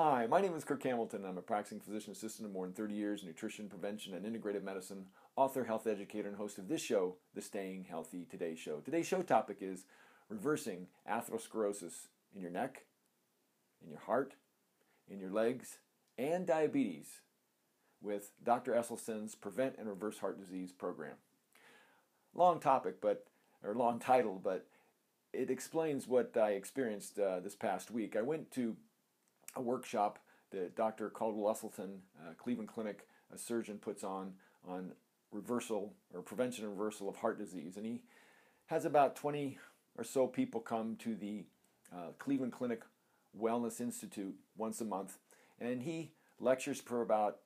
Hi, my name is Kirk Hamilton. I'm a practicing physician assistant of more than 30 years in nutrition, prevention, and integrative medicine, author, health educator, and host of this show, the Staying Healthy Today Show. Today's show topic is reversing atherosclerosis in your neck, in your heart, in your legs, and diabetes with Dr. Esselstyn's Prevent and Reverse Heart Disease program. Long topic, but or long title, but it explains what I experienced uh, this past week. I went to a workshop that Dr. Caldwell Esselstyn, uh, Cleveland Clinic, a surgeon, puts on on reversal or prevention and reversal of heart disease, and he has about 20 or so people come to the uh, Cleveland Clinic Wellness Institute once a month, and he lectures for about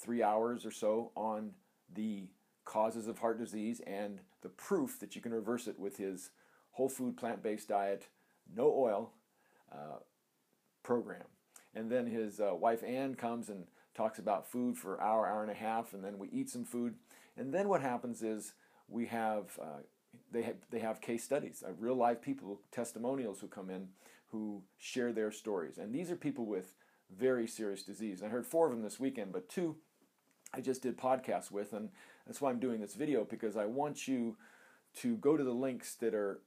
three hours or so on the causes of heart disease and the proof that you can reverse it with his whole food plant based diet, no oil uh, program. And then his uh, wife Anne comes and talks about food for an hour, hour and a half, and then we eat some food. And then what happens is we have uh, they have, they have case studies, uh, real life people, testimonials who come in who share their stories. And these are people with very serious disease. I heard four of them this weekend, but two I just did podcasts with, and that's why I'm doing this video because I want you to go to the links that are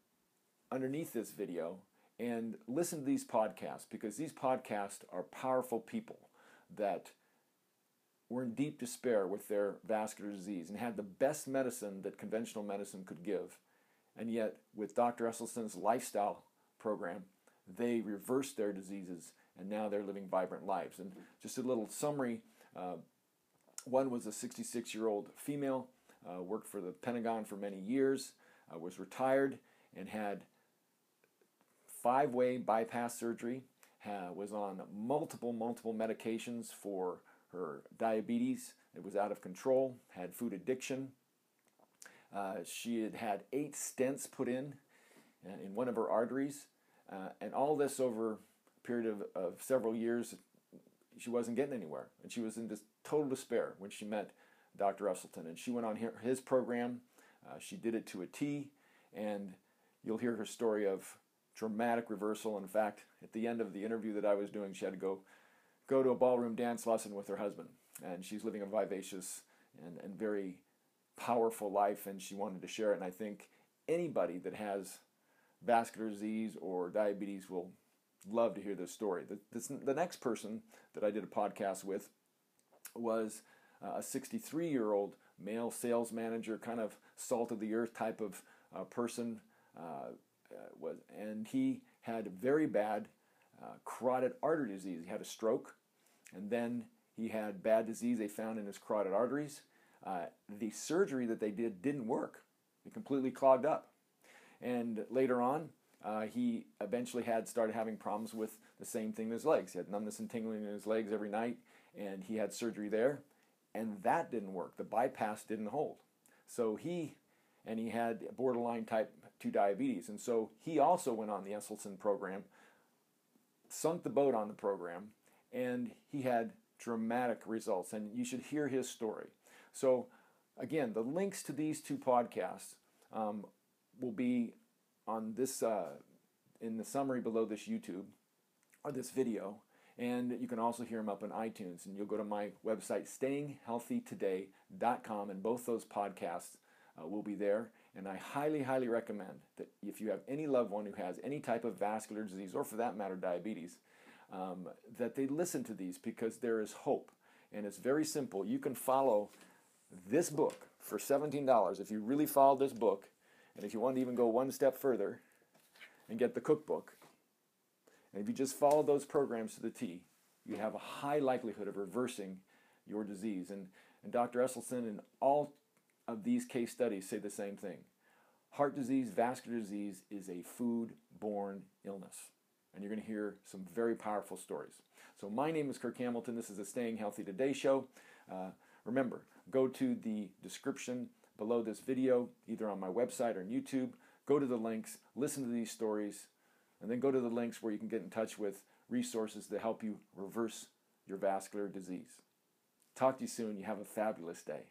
underneath this video and listen to these podcasts because these podcasts are powerful people that were in deep despair with their vascular disease and had the best medicine that conventional medicine could give. And yet, with Dr. Esselstyn's lifestyle program, they reversed their diseases and now they're living vibrant lives. And just a little summary uh, one was a 66 year old female, uh, worked for the Pentagon for many years, uh, was retired, and had five way bypass surgery, uh, was on multiple, multiple medications for her diabetes. It was out of control, had food addiction. Uh, she had had eight stents put in uh, in one of her arteries, uh, and all this over a period of, of several years she wasn't getting anywhere, and she was in this total despair when she met Dr. Esselstyn. And she went on his program. Uh, she did it to a T, and you'll hear her story of dramatic reversal. In fact, at the end of the interview that I was doing, she had to go go to a ballroom dance lesson with her husband, and she's living a vivacious and, and very powerful life, and she wanted to share it. And I think anybody that has vascular disease or diabetes will love to hear this story. The, this, the next person that I did a podcast with was uh, a 63 year old male sales manager, kind of salt of the earth type of uh, person. Uh, uh was, and he had very bad uh, carotid artery disease. He had a stroke, and then he had bad disease they found in his carotid arteries. Uh, the surgery that they did didn't work, it completely clogged up. And later on, uh, he eventually had started having problems with the same thing in his legs. He had numbness and tingling in his legs every night, and he had surgery there, and that didn't work. The bypass didn't hold. So he, and he had borderline type 2 diabetes, and so he also went on the Esselstyn program, sunk the boat on the program, and he had dramatic results. And you should hear his story. So, again, the links to these two podcasts um, will be on this uh, in the summary below this YouTube or this video. And you can also hear them up on iTunes. And you'll go to my website, stayinghealthytoday.com, and both those podcasts uh, will be there. And I highly, highly recommend that if you have any loved one who has any type of vascular disease, or for that matter, diabetes, um, that they listen to these because there is hope. And it's very simple. You can follow this book for $17. If you really follow this book, and if you want to even go one step further and get the cookbook, and if you just follow those programs to the T, you have a high likelihood of reversing your disease. And, and Dr. Esselstyn and all of these case studies say the same thing. Heart disease, vascular disease is a food borne illness. And you're going to hear some very powerful stories. So, my name is Kirk Hamilton. This is the Staying Healthy Today show. Uh, remember, go to the description below this video, either on my website or on YouTube. Go to the links, listen to these stories, and then go to the links where you can get in touch with resources to help you reverse your vascular disease. Talk to you soon. You have a fabulous day.